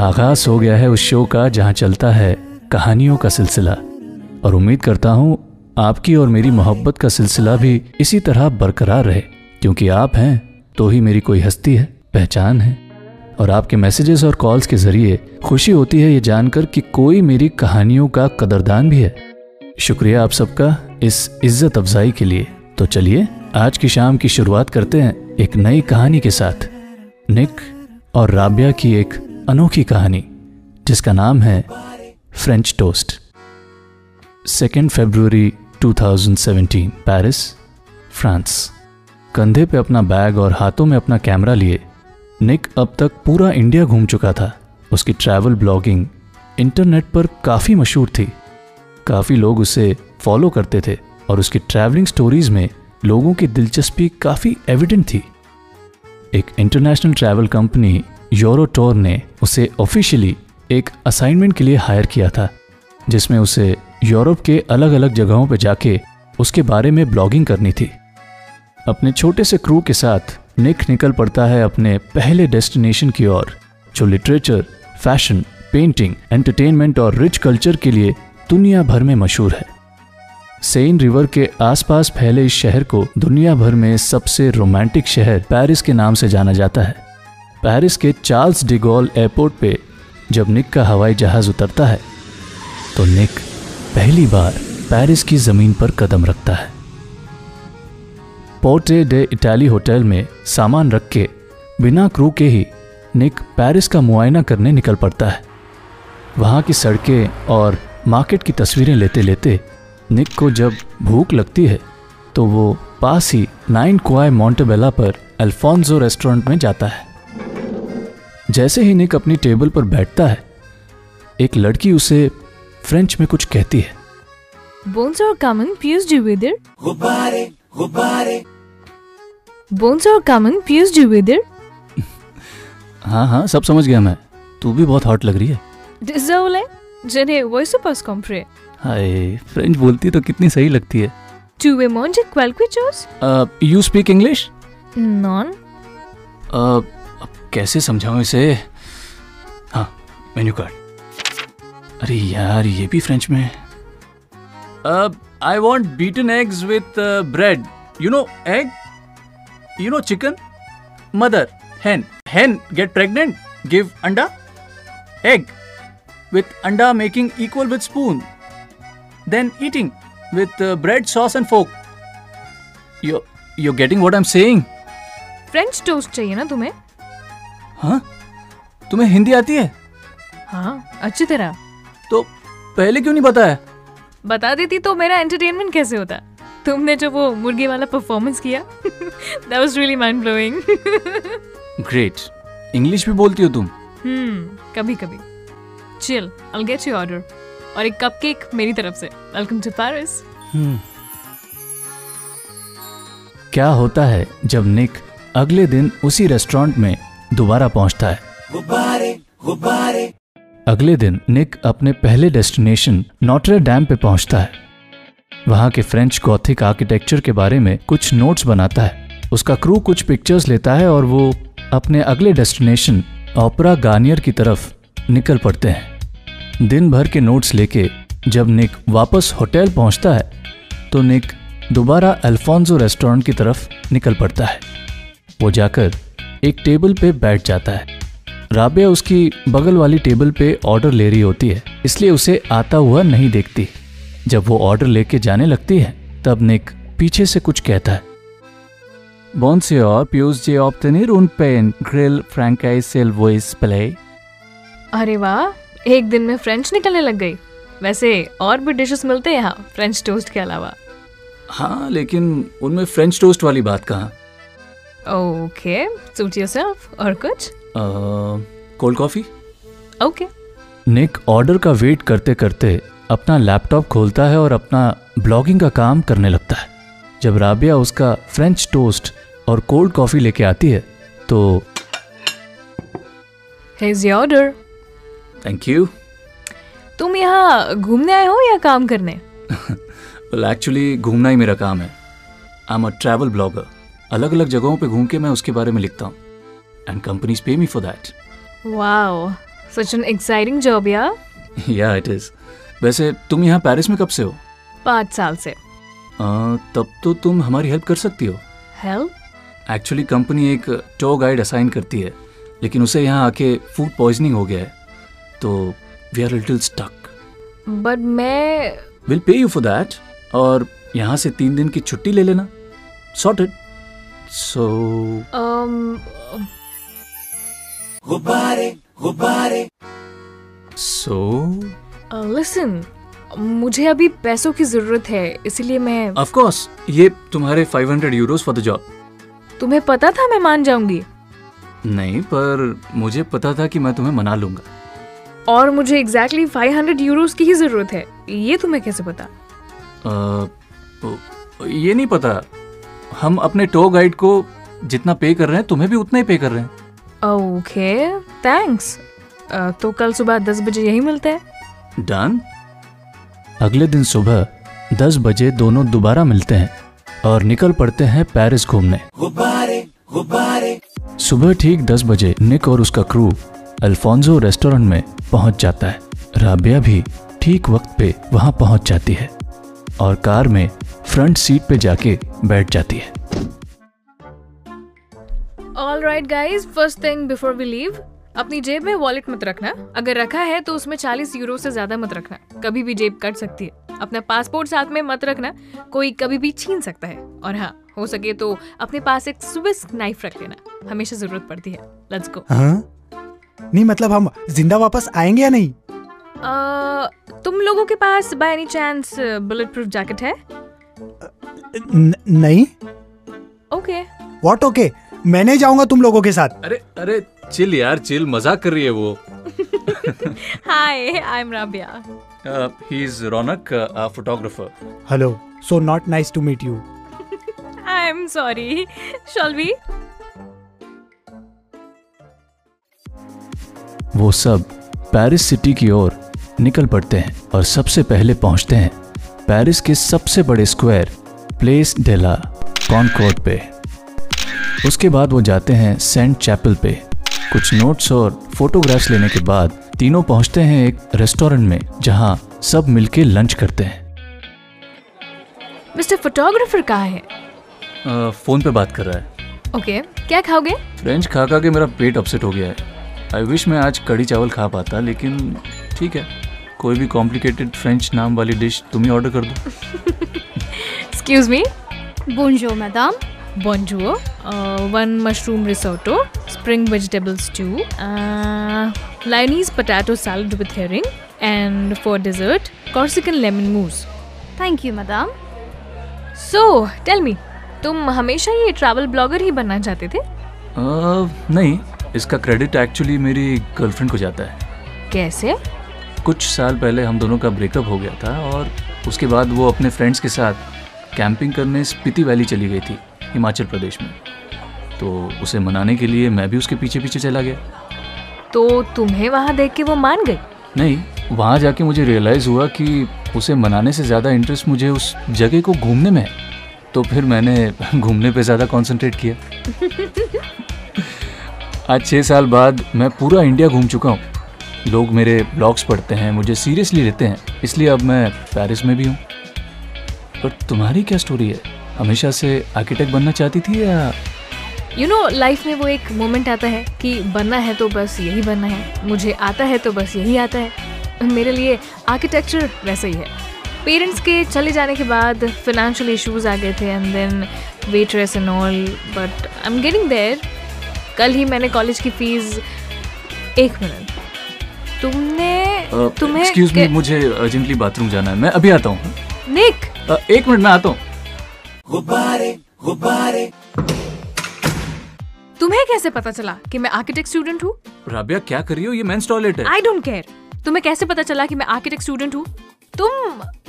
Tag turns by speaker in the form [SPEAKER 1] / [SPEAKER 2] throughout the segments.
[SPEAKER 1] आगाज़ हो गया है उस शो का जहाँ चलता है कहानियों का सिलसिला। और उम्मीद करता हूँ, आपकी और मेरी मोहब्बत का सिलसिला भी इसी तरह बरकरार रहे। क्योंकि आप हैं तो ही मेरी कोई हस्ती है, पहचान है। और आपके मैसेजेस और कॉल्स के ज़रिए खुशी होती है ये जानकर कि कोई मेरी कहानियों का कदरदान भी है। शुक्रिया आप सबका इस इज़्ज़त अफजाई के लिए। तो चलिए, आज की शाम की शुरुआत करते हैं एक नई कहानी के साथ। निक और राबिया की एक अनोखी कहानी, जिसका नाम है फ्रेंच टोस्ट सेकेंड फरवरी 2017 पेरिस फ्रांस कंधे पे अपना बैग और हाथों में अपना कैमरा लिए निक अब तक पूरा इंडिया घूम चुका था। उसकी ट्रैवल ब्लॉगिंग इंटरनेट पर काफ़ी मशहूर थी। काफ़ी लोग उसे फॉलो करते थे और उसकी ट्रैवलिंग स्टोरीज में लोगों की दिलचस्पी काफ़ी एविडेंट थी। एक इंटरनेशनल ट्रैवल कंपनी यूरोटोर ने उसे ऑफिशियली एक असाइनमेंट के लिए हायर किया था, जिसमें उसे यूरोप के अलग अलग जगहों पर जाके उसके बारे में ब्लॉगिंग करनी थी। अपने छोटे से क्रू के साथ निक निकल पड़ता है अपने पहले डेस्टिनेशन की ओर, जो लिटरेचर फ़ैशन पेंटिंग एंटरटेनमेंट और रिच कल्चर के लिए दुनिया भर में मशहूर है। सेन रिवर के आसपास फैले इस शहर को दुनिया भर में सबसे रोमांटिक शहर पेरिस के नाम से जाना जाता है। पेरिस के चार्ल्स डिगोल एयरपोर्ट पे जब निक का हवाई जहाज़ उतरता है तो निक पहली बार पेरिस की ज़मीन पर कदम रखता है। पोर्टे डे इटाली होटल में सामान रख के बिना क्रू के ही निक पेरिस का मुआयना करने निकल पड़ता है। वहाँ की सड़कें और मार्केट की तस्वीरें लेते लेते निक को जब भूख लगती है तो वो पास ही नाइन क्वाई मॉन्टेबेला पर अल्फोंसो रेस्टोरेंट में जाता है। जैसे ही निक अपनी टेबल पर बैठता है एक लड़की उसे फ्रेंच में कुछ कहती है।
[SPEAKER 2] बोन्सोर कमिंग पीयूष जी विदर गुब्बारे गुब्बारे बोन्सोर कमिंग पीयूष जी विदर
[SPEAKER 1] हाँ हाँ सब समझ गया मैं। तू भी बहुत हॉट लग रही है।
[SPEAKER 2] डिजर्व जने वॉइस ऑफ़ अस कॉम्प्रे
[SPEAKER 1] हाय फ्रेंच बोलती तो कितनी सही लगती है।
[SPEAKER 2] टू वे मोंजे क्वेल्क्विचोस
[SPEAKER 1] यू स्पीक इंग्लिश
[SPEAKER 2] नॉन
[SPEAKER 1] अब कैसे समझाऊं इसे? हाँ मेन्यू कार्ड अरे यार, ये भी फ्रेंच में I want beaten eggs with bread you know egg you know chicken mother hen hen get pregnant give अंडा। एग विथ अंडा making equal with spoon then eating with bread sauce and fork you you getting what I am saying
[SPEAKER 2] French toast चाहिए ना तुम्हें?
[SPEAKER 1] हाँ? तुम्हें हिंदी आती है?
[SPEAKER 2] हाँ अच्छी तरह।
[SPEAKER 1] तो पहले क्यों नहीं बताया?
[SPEAKER 2] बता देती तो मेरा एंटरटेनमेंट कैसे होता? तुमने जो वो मुर्गी वाला परफॉर्मेंस किया that was really mind blowing
[SPEAKER 1] great English भी बोलती हो तुम?
[SPEAKER 2] हम्म कभी कभी chill I get you order और एक कपकेक मेरी तरफ़ से। वेलकम टू पेरिस
[SPEAKER 1] क्या होता है जब निक अगले दिन उसी रेस्टोरेंट में दोबारा पहुँचता है। गुब्बारे गुब्बारे अगले दिन निक अपने पहले डेस्टिनेशन नोटरे डैम पे पहुँचता है। वहाँ के फ्रेंच गॉथिक आर्किटेक्चर के बारे में कुछ नोट्स बनाता है। उसका क्रू कुछ पिक्चर्स लेता है और वो अपने अगले डेस्टिनेशन ओपरा गार्नियर की तरफ़ निकल पड़ते हैं। दिन भर के नोट्स लेके जब निक वापस होटल पहुँचता है तो निक दोबारा अल्फोंसो रेस्टोरेंट की तरफ़ निकल पड़ता है। वो जाकर एक टेबल पे बैठ जाता है। राबिया उसकी बगल वाली टेबल पे ऑर्डर ले रही होती है इसलिए उसे आता हुआ नहीं देखती। जब वो ऑर्डर लेके जाने लगती है तब निक पीछे से कुछ कहता है। Bonjour, puis-je obtenir un pain grill francaise voice play?
[SPEAKER 2] अरे वाह एक दिन में फ्रेंच निकलने लग गई। वैसे और भी डिशेस मिलते हैं यहाँ फ्रेंच टोस्ट के अलावा.
[SPEAKER 1] हाँ लेकिन उनमें फ्रेंच टोस्ट वाली बात कहाँ?
[SPEAKER 2] ओके सूट योरसेल्फ और कुछ
[SPEAKER 1] कोल्ड कॉफ़ी
[SPEAKER 2] ओके
[SPEAKER 1] निक ऑर्डर का वेट करते करते अपना लैपटॉप खोलता है और अपना ब्लॉगिंग का काम करने लगता है। जब राबिया उसका फ्रेंच टोस्ट और कोल्ड कॉफ़ी लेके आती है तो
[SPEAKER 2] here's your order
[SPEAKER 1] thank you
[SPEAKER 2] तुम यहाँ घूमने आए हो या काम करने?
[SPEAKER 1] एक्चुअली घूमना ही मेरा काम है। I am a travel blogger अलग अलग जगहों पे घूम के मैं उसके बारे में लिखता हूँ। And companies pay me for that
[SPEAKER 2] wow such an exciting job yeah
[SPEAKER 1] yeah it is वैसे तुम यहाँ पेरिस में कब से हो?
[SPEAKER 2] पाँच साल से।
[SPEAKER 1] आ, तब तो तुम हमारी हेल्प कर सकती हो।
[SPEAKER 2] हेल्प
[SPEAKER 1] एक्चुअली कंपनी एक टो गाइड असाइन करती है लेकिन उसे यहाँ आके फ़ूड पॉइजनिंग हो गया है। तो we are little stuck
[SPEAKER 2] but मैं
[SPEAKER 1] will pay you for that और यहाँ से तीन दिन की छुट्टी ले लेना। Sorted so
[SPEAKER 2] um,
[SPEAKER 1] so
[SPEAKER 2] listen मुझे अभी पैसों की ज़रूरत है इसलिए मैं
[SPEAKER 1] ऑफ़ कोर्स ये तुम्हारे 500 यूरोस फॉर द जॉब
[SPEAKER 2] तुम्हें पता था मैं मान जाऊँगी?
[SPEAKER 1] नहीं पर मुझे पता था कि मैं तुम्हें मना लूँगा।
[SPEAKER 2] और मुझे एग्जैक्टली फाइव हंड्रेड यूरोज की ही ज़रूरत है ये तुम्हें कैसे पता?
[SPEAKER 1] अ, ओ, ये नहीं पता। हम अपने टो गाइड को जितना पे कर रहे हैं तुम्हें भी उतना ही पे कर रहे हैं।
[SPEAKER 2] ओके थैंक्स तो कल सुबह दस बजे यही मिलते हैं।
[SPEAKER 1] डन अगले दिन सुबह दस बजे दोनों दोबारा मिलते हैं और निकल पड़ते हैं पेरिस घूमने। सुबह ठीक दस बजे निक और उसका क्रू अल्फोंसो रेस्टोरेंट में पहुँच जाता है। राबिया भी ठीक वक्त पे वहाँ पहुँच जाती है। और कार में फ्रंट सीट पे जाके बैठ जाती है।
[SPEAKER 2] All right guys first thing before we leave अपनी जेब में वॉलेट मत रखना। अगर रखा है तो उसमें 40 यूरो से ज़्यादा मत रखना। कभी भी जेब कट सकती है। अपना पासपोर्ट साथ में मत रखना। कोई कभी भी छीन सकता है। और हाँ हो सके तो अपने पास एक स्विस नाइफ रख लेना। हमेशा ज़रूरत पड़ती है। लेट्स गो
[SPEAKER 3] हाँ? नहीं मतलब हम ज़िंदा वापस आएँगे या नहीं?
[SPEAKER 2] आ, तुम लोगों के पास by any chance bulletproof jacket है?
[SPEAKER 3] न, नहीं।
[SPEAKER 2] ओके
[SPEAKER 3] व्हाट ओके मैं नहीं जाऊँगा तुम लोगों के साथ।
[SPEAKER 1] अरे अरे चिल यार चिल मज़ाक कर रही है वो।
[SPEAKER 2] Hi I am Rabia
[SPEAKER 1] he is Raunak photographer
[SPEAKER 3] hello so not nice to meet you
[SPEAKER 2] I am sorry shall we
[SPEAKER 1] वो सब पेरिस सिटी की ओर निकल पड़ते हैं और सबसे पहले पहुँचते हैं पेरिस के सबसे बड़े स्क्वायर प्लेस डेला कॉनकोर्ट पे। उसके बाद वो जाते हैं सेंट चैपल पे। कुछ नोट्स और फोटोग्राफ्स लेने के बाद तीनों पहुँचते हैं एक रेस्टोरेंट में जहाँ सब मिलके लंच करते हैं।
[SPEAKER 2] मिस्टर फोटोग्राफर कहाँ है?
[SPEAKER 1] अ, फ़ोन पे बात कर रहा है।
[SPEAKER 2] ओके okay, क्या खाओगे?
[SPEAKER 1] फ्रेंच खा खा के मेरा पेट अपसेट हो गया है। आई विश मैं आज कड़ी चावल खा पाता लेकिन ठीक है। कोई भी कॉम्प्लिकेटेड फ्रेंच नाम वाली डिश तुम ही ऑर्डर कर दो।
[SPEAKER 2] Excuse me
[SPEAKER 4] Bonjour, madame.
[SPEAKER 2] bonjour uh, one mushroom risotto spring vegetable stew uh, Lebanese potato salad with herring and for dessert Corsican lemon mousse
[SPEAKER 4] Thank you, madame.
[SPEAKER 2] so tell me तुम हमेशा ये travel blogger ही बनना चाहते थे
[SPEAKER 1] अ, नहीं इसका credit actually मेरी girlfriend को जाता है
[SPEAKER 2] कैसे
[SPEAKER 1] कुछ साल पहले हम दोनों का ब्रेकअप हो गया था और उसके बाद वो अपने फ्रेंड्स के साथ कैंपिंग करने स्पीति वैली चली गई थी हिमाचल प्रदेश में। तो उसे मनाने के लिए मैं भी उसके पीछे पीछे चला गया।
[SPEAKER 2] तो तुम्हें वहाँ देख के वो मान गई
[SPEAKER 1] नहीं वहाँ जाके मुझे रियलाइज़ हुआ कि उसे मनाने से ज़्यादा इंटरेस्ट मुझे उस जगह को घूमने में है। तो फिर मैंने घूमने पे ज़्यादा कंसंट्रेट किया। आज छः साल बाद मैं पूरा इंडिया घूम चुका हूँ। लोग मेरे ब्लॉग्स पढ़ते हैं मुझे सीरियसली लेते हैं इसलिए अब मैं पेरिस में भी हूँ। पर तुम्हारी क्या स्टोरी है? हमेशा से आर्किटेक्ट बनना चाहती थी या
[SPEAKER 2] यू नो लाइफ में वो एक मोमेंट आता है कि बनना है तो बस यही बनना है मुझे आता है तो बस यही आता है। मेरे लिए आर्किटेक्चर वैसा ही है। पेरेंट्स के चले जाने के बाद फिनेंशियल इश्यूज़ आ गए थे and then waitress and all but I am getting there कल ही मैंने कॉलेज की फ़ीस एक मिनट। तुमने तुम्हें
[SPEAKER 1] एक्सक्यूज मी मुझे अर्जेंटली बाथरूम जाना है। मैं अभी आता हूँ।
[SPEAKER 2] निक
[SPEAKER 1] एक मिनट में आता हूँ।
[SPEAKER 2] तुम्हें कैसे पता चला कि मैं आर्किटेक्ट स्टूडेंट हूँ?
[SPEAKER 1] राबिया क्या कर रही हो? ये मेंस टॉयलेट है।
[SPEAKER 2] आई डोंट केयर तुम्हें कैसे पता चला कि मैं आर्किटेक्ट स्टूडेंट हूँ? तुम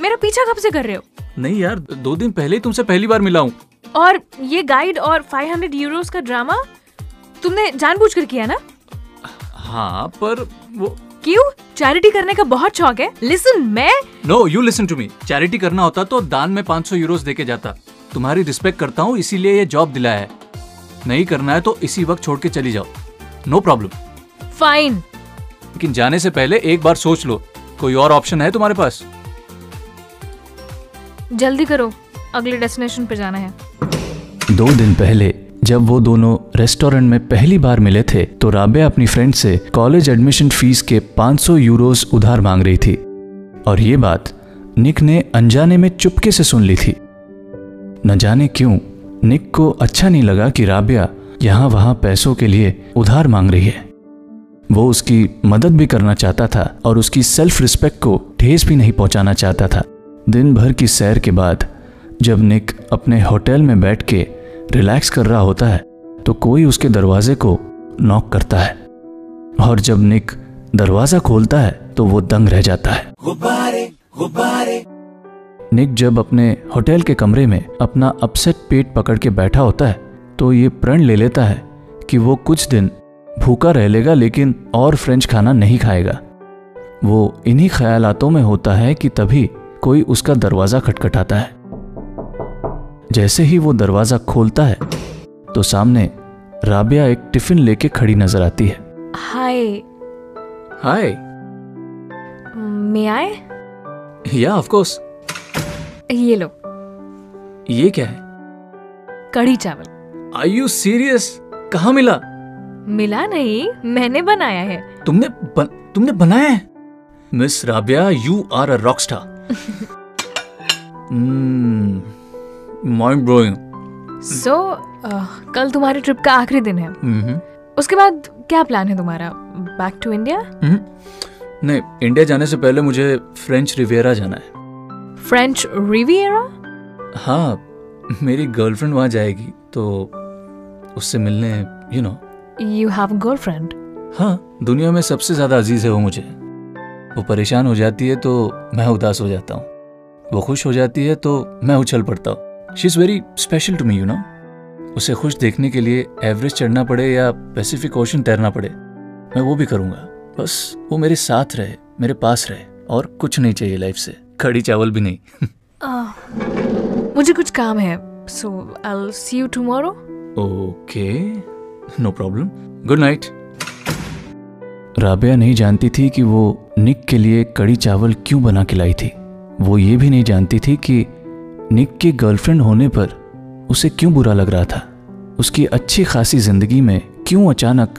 [SPEAKER 2] मेरा पीछा कब से कर रहे हो?
[SPEAKER 1] नहीं यार दो दिन पहले ही तुमसे पहली बार मिला हूँ।
[SPEAKER 2] और ये गाइड और 500 यूरोस का ड्रामा तुमने जानबूझकर किया ना?
[SPEAKER 1] हाँ पर वो
[SPEAKER 2] क्यों? चैरिटी करने का बहुत शौक है। लिसन मैं
[SPEAKER 1] know you listen to me charity करना होता तो दान में 500 यूरोस देके जाता। तुम्हारी रिस्पेक्ट करता हूँ इसीलिए ये जॉब दिलाया है। नहीं करना है तो इसी वक्त छोड़ के चली जाओ। नो प्रॉब्लम
[SPEAKER 2] फाइन
[SPEAKER 1] लेकिन जाने से पहले एक बार सोच लो कोई और ऑप्शन है तुम्हारे पास?
[SPEAKER 2] जल्दी करो अगले डेस्टिनेशन पे जाना है।
[SPEAKER 1] दो दिन पहले जब वो दोनों रेस्टोरेंट में पहली बार मिले थे तो राबिया अपनी फ्रेंड से कॉलेज एडमिशन फ़ीस के 500 यूरोस उधार मांग रही थी। और ये बात निक ने अनजाने में चुपके से सुन ली थी। न जाने क्यों, निक को अच्छा नहीं लगा कि राबिया यहाँ वहाँ पैसों के लिए उधार मांग रही है। वो उसकी मदद भी करना चाहता था और उसकी सेल्फ रिस्पेक्ट को ठेस भी नहीं पहुंचाना चाहता था। दिन भर की सैर के बाद, जब निक अपने होटल में बैठ के रिलैक्स कर रहा होता है तो कोई उसके दरवाजे को नॉक करता है। और जब निक दरवाज़ा खोलता है तो वो दंग रह जाता है। गुबारे, गुबारे। निक जब अपने होटल के कमरे में अपना अपसेट पेट पकड़ के बैठा होता है तो ये प्रण ले लेता है कि वो कुछ दिन भूखा रह लेगा लेकिन और फ्रेंच खाना नहीं खाएगा। वो इन्हीं ख्यालातों में होता है कि तभी कोई उसका दरवाज़ा खटखटाता है। जैसे ही वो दरवाज़ा खोलता है तो सामने राबिया एक टिफ़िन लेके खड़ी नज़र आती है।
[SPEAKER 2] हाय।
[SPEAKER 1] हाय।
[SPEAKER 2] मे आए?
[SPEAKER 1] या ऑफ़ कोर्स
[SPEAKER 2] ये लो।
[SPEAKER 1] ये क्या है?
[SPEAKER 2] कढ़ी चावल।
[SPEAKER 1] आर यू सीरियस कहाँ मिला?
[SPEAKER 2] मिला नहीं मैंने बनाया है।
[SPEAKER 1] तुमने बन, तुमने बनाया है? Miss Rabia you are a rock star mind blowing
[SPEAKER 2] so कल तुम्हारी ट्रिप का आखिरी दिन है। उसके बाद क्या प्लान है तुम्हारा? बैक टू इंडिया
[SPEAKER 1] नहीं इंडिया जाने से पहले मुझे फ्रेंच रिवियरा जाना है।
[SPEAKER 2] फ्रेंच रिवियरा
[SPEAKER 1] हाँ मेरी गर्लफ्रेंड वहाँ जाएगी तो उससे मिलने you know
[SPEAKER 2] you have girlfriend
[SPEAKER 1] हाँ दुनिया में सबसे ज़्यादा अज़ीज़ है वो मुझे। वो परेशान हो जाती है तो मैं उदास हो जाता हूँ। वो खुश हो जाती है तो मैं उछल पड़ता हूँ। She is very special to me you know उसे खुश देखने के लिए एवरेस्ट चढ़ना पड़े या पैसिफिक ओशन तैरना पड़े मैं वो भी करूँगा। बस वो मेरे साथ रहे मेरे पास रहे और कुछ नहीं चाहिए लाइफ से। कड़ी चावल भी नहीं।
[SPEAKER 2] uh, मुझे कुछ काम है so I see you tomorrow
[SPEAKER 1] okay no problem good night Rabia नहीं जानती थी कि वो निक के लिए कड़ी चावल क्यों बना के लाई थी। वो ये भी नहीं जानती थी कि निक के गर्लफ्रेंड होने पर उसे क्यों बुरा लग रहा था? उसकी अच्छी खासी ज़िंदगी में क्यों अचानक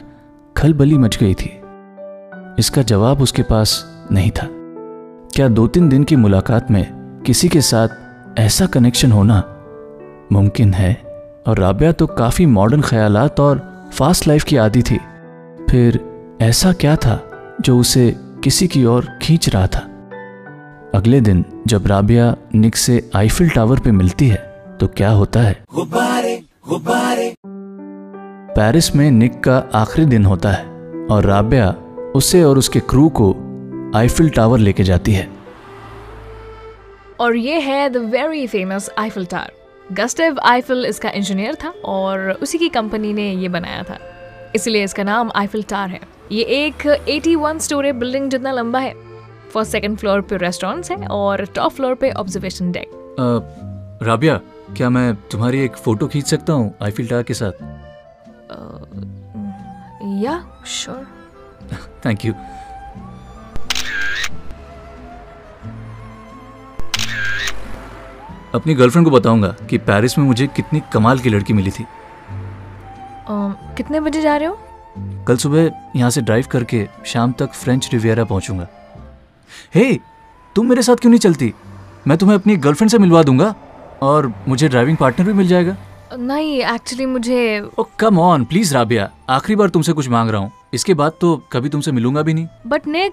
[SPEAKER 1] खलबली मच गई थी? इसका जवाब उसके पास नहीं था। क्या दो तीन दिन की मुलाकात में किसी के साथ ऐसा कनेक्शन होना मुमकिन है? और राबिया तो काफ़ी मॉडर्न ख्यालात और फास्ट लाइफ की आदि थी। फिर ऐसा क्या था जो उसे किसी की ओर खींच रहा था? अगले दिन जब राबिया निक से आईफिल टावर पे मिलती है तो क्या होता है? गुब्बारे, गुब्बारे। पेरिस में निक का आखिरी दिन होता है और राबिया उसे और उसके क्रू को आईफिल टावर लेके जाती है।
[SPEAKER 2] और ये है the very famous Eiffel tower Gustave Eiffel इसका इंजीनियर था और उसी की कंपनी ने ये बनाया था। इसलिए इसका नाम आईफिल टावर है। ये एक 81 स्टोरी बिल्डिंग जितना लंबा है। फ़र्स्ट सेकंड फ्लोर पे रेस्टोरेंट्स हैं और टॉप फ्लोर पे ऑब्जर्वेशन डेक
[SPEAKER 1] राबिया क्या मैं तुम्हारी एक फ़ोटो खींच सकता हूँ आईफिल टावर के साथ?
[SPEAKER 2] या श्योर
[SPEAKER 1] थैंक यू अपनी गर्लफ्रेंड को बताऊँगा कि पेरिस में मुझे कितनी कमाल की लड़की मिली थी।
[SPEAKER 2] कितने बजे जा रहे हो?
[SPEAKER 1] कल सुबह यहाँ से ड्राइव करके शाम तक फ्रेंच रिवियरा पहुंचूँगा। हे hey, तुम मेरे साथ क्यों नहीं चलती? मैं तुम्हें अपनी गर्लफ्रेंड से मिलवा दूँगा और मुझे ड्राइविंग पार्टनर भी मिल जाएगा।
[SPEAKER 2] नहीं एक्चुअली मुझे
[SPEAKER 1] कम ऑन प्लीज़ राबिया आखिरी बार तुमसे कुछ मांग रहा हूँ। इसके बाद तो कभी तुमसे मिलूँगा भी नहीं।
[SPEAKER 2] बट निक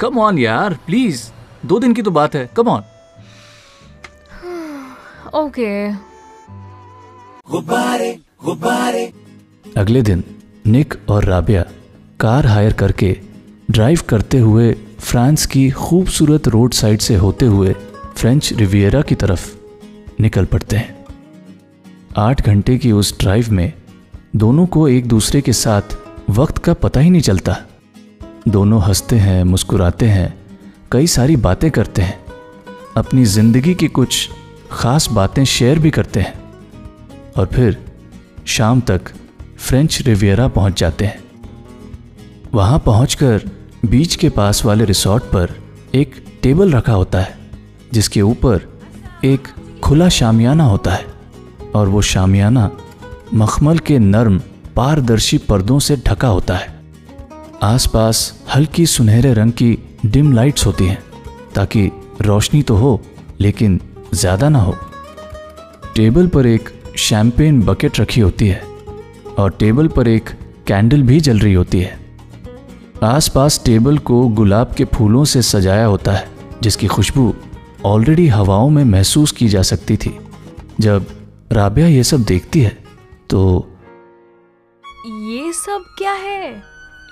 [SPEAKER 1] कम ऑन यार प्लीज़ दो दिन की तो बात है कम ऑन
[SPEAKER 2] ओके
[SPEAKER 1] गुब्बारे गुब्बारे। अगले दिन निक और राबिया कार हायर करके ड्राइव करते हुए फ्रांस की खूबसूरत रोड साइड से होते हुए फ्रेंच रिवियरा की तरफ़ निकल पड़ते हैं। आठ घंटे की उस ड्राइव में दोनों को एक दूसरे के साथ वक्त का पता ही नहीं चलता। दोनों हँसते हैं, मुस्कुराते हैं, कई सारी बातें करते हैं, अपनी ज़िंदगी की कुछ ख़ास बातें शेयर भी करते हैं और फिर शाम तक फ्रेंच रिवियरा पहुँच जाते हैं। वहाँ पहुंचकर बीच के पास वाले रिसोर्ट पर एक टेबल रखा होता है, जिसके ऊपर एक खुला शामियाना होता है, और वो शामियाना मखमल के नर्म, पारदर्शी पर्दों से ढका होता है। आसपास हल्की सुनहरे रंग की डिम लाइट्स होती हैं, ताकि रोशनी तो हो, लेकिन ज़्यादा ना हो। टेबल पर एक शैम्पेन बकेट रखी होती है, और टेबल पर एक कैंडल भी जल रही होती है। आसपास टेबल को गुलाब के फूलों से सजाया होता है जिसकी खुशबू ऑलरेडी हवाओं में महसूस की जा सकती थी। जब राबिया ये सब देखती है तो
[SPEAKER 2] ये सब क्या है?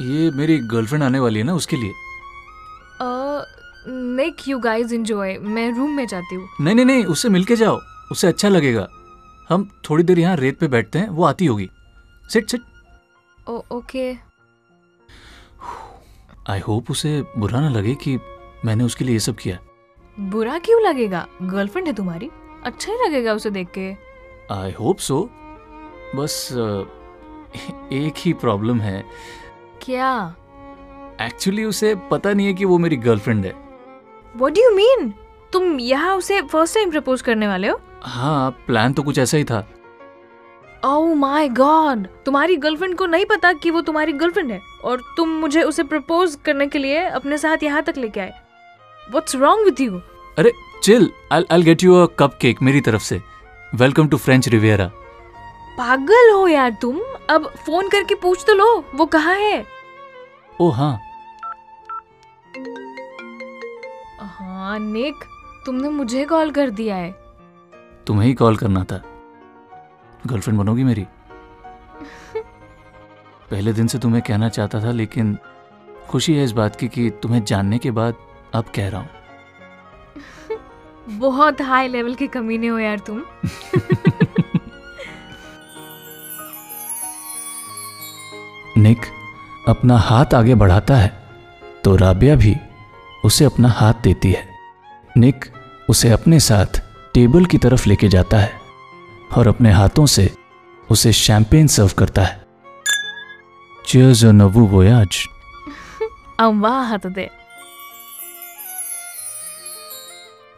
[SPEAKER 1] ये मेरी गर्लफ्रेंड आने वाली है ना उसके लिए।
[SPEAKER 2] मेक यू गाइस एंजॉय मैं रूम में जाती हूँ।
[SPEAKER 1] नहीं नहीं नहीं उससे मिलके जाओ। उससे अच्छा लगेगा। हम थोड़ी देर यहाँ रेत पे बैठते हैं वो आती होगी। Sit sit.
[SPEAKER 2] Okay
[SPEAKER 1] I hope उसे बुरा ना लगे कि मैंने उसके लिए ये सब किया।
[SPEAKER 2] बुरा क्यों लगेगा? गर्लफ्रेंड है तुम्हारी। अच्छा ही लगेगा उसे देख के।
[SPEAKER 1] आई होप सो बस एक ही प्रॉब्लम है।
[SPEAKER 2] क्या?
[SPEAKER 1] एक्चुअली उसे पता नहीं है कि वो मेरी गर्लफ्रेंड है।
[SPEAKER 2] व्हाट डू यू मीन तुम यहाँ उसे फ़र्स्ट टाइम प्रपोज करने वाले हो?
[SPEAKER 1] हाँ प्लान तो कुछ ऐसा ही था।
[SPEAKER 2] ओह माय गॉड तुम्हारी गर्लफ्रेंड को नहीं पता कि वो तुम्हारी गर्लफ्रेंड है। और तुम मुझे उसे प्रपोज करने के लिए अपने साथ यहाँ तक लेके आए। व्हाट्स रॉन्ग विथ यू
[SPEAKER 1] अरे chill I I get you a cupcake मेरी तरफ़ से। वेलकम टू फ्रेंच रिवियरा
[SPEAKER 2] पागल हो यार तुम। अब फ़ोन करके पूछ तो लो वो कहाँ है?
[SPEAKER 1] ओ हाँ।
[SPEAKER 2] हाँ निक तुमने मुझे कॉल कर दिया है।
[SPEAKER 1] तुम्हें ही कॉल करना था। गर्लफ्रेंड बनोगी मेरी? पहले दिन से तुम्हें कहना चाहता था लेकिन खुशी है इस बात की कि तुम्हें जानने के बाद अब कह रहा हूँ।
[SPEAKER 2] बहुत हाई लेवल के कमीने हो यार तुम।
[SPEAKER 1] निक अपना हाथ आगे बढ़ाता है तो राबिया भी उसे अपना हाथ देती है। निक उसे अपने साथ टेबल की तरफ़ लेके जाता है और अपने हाथों से उसे शैंपेन सर्व करता है। Cheers on a voyage.
[SPEAKER 2] Amwa हाथ दे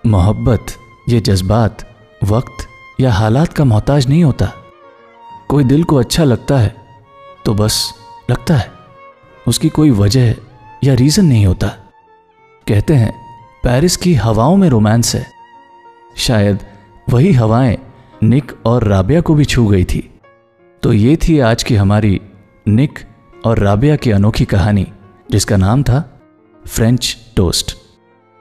[SPEAKER 1] मोहब्बत ये जज्बात वक्त या हालात का मोहताज नहीं होता कोई दिल को अच्छा लगता है तो बस लगता है उसकी कोई वजह या रीज़न नहीं होता कहते हैं पेरिस की हवाओं में रोमांस है शायद वही हवाएँ निक और राबिया को भी छू गई थी तो ये थी आज की हमारी निक और राबिया की अनोखी कहानी जिसका नाम था फ्रेंच टोस्ट।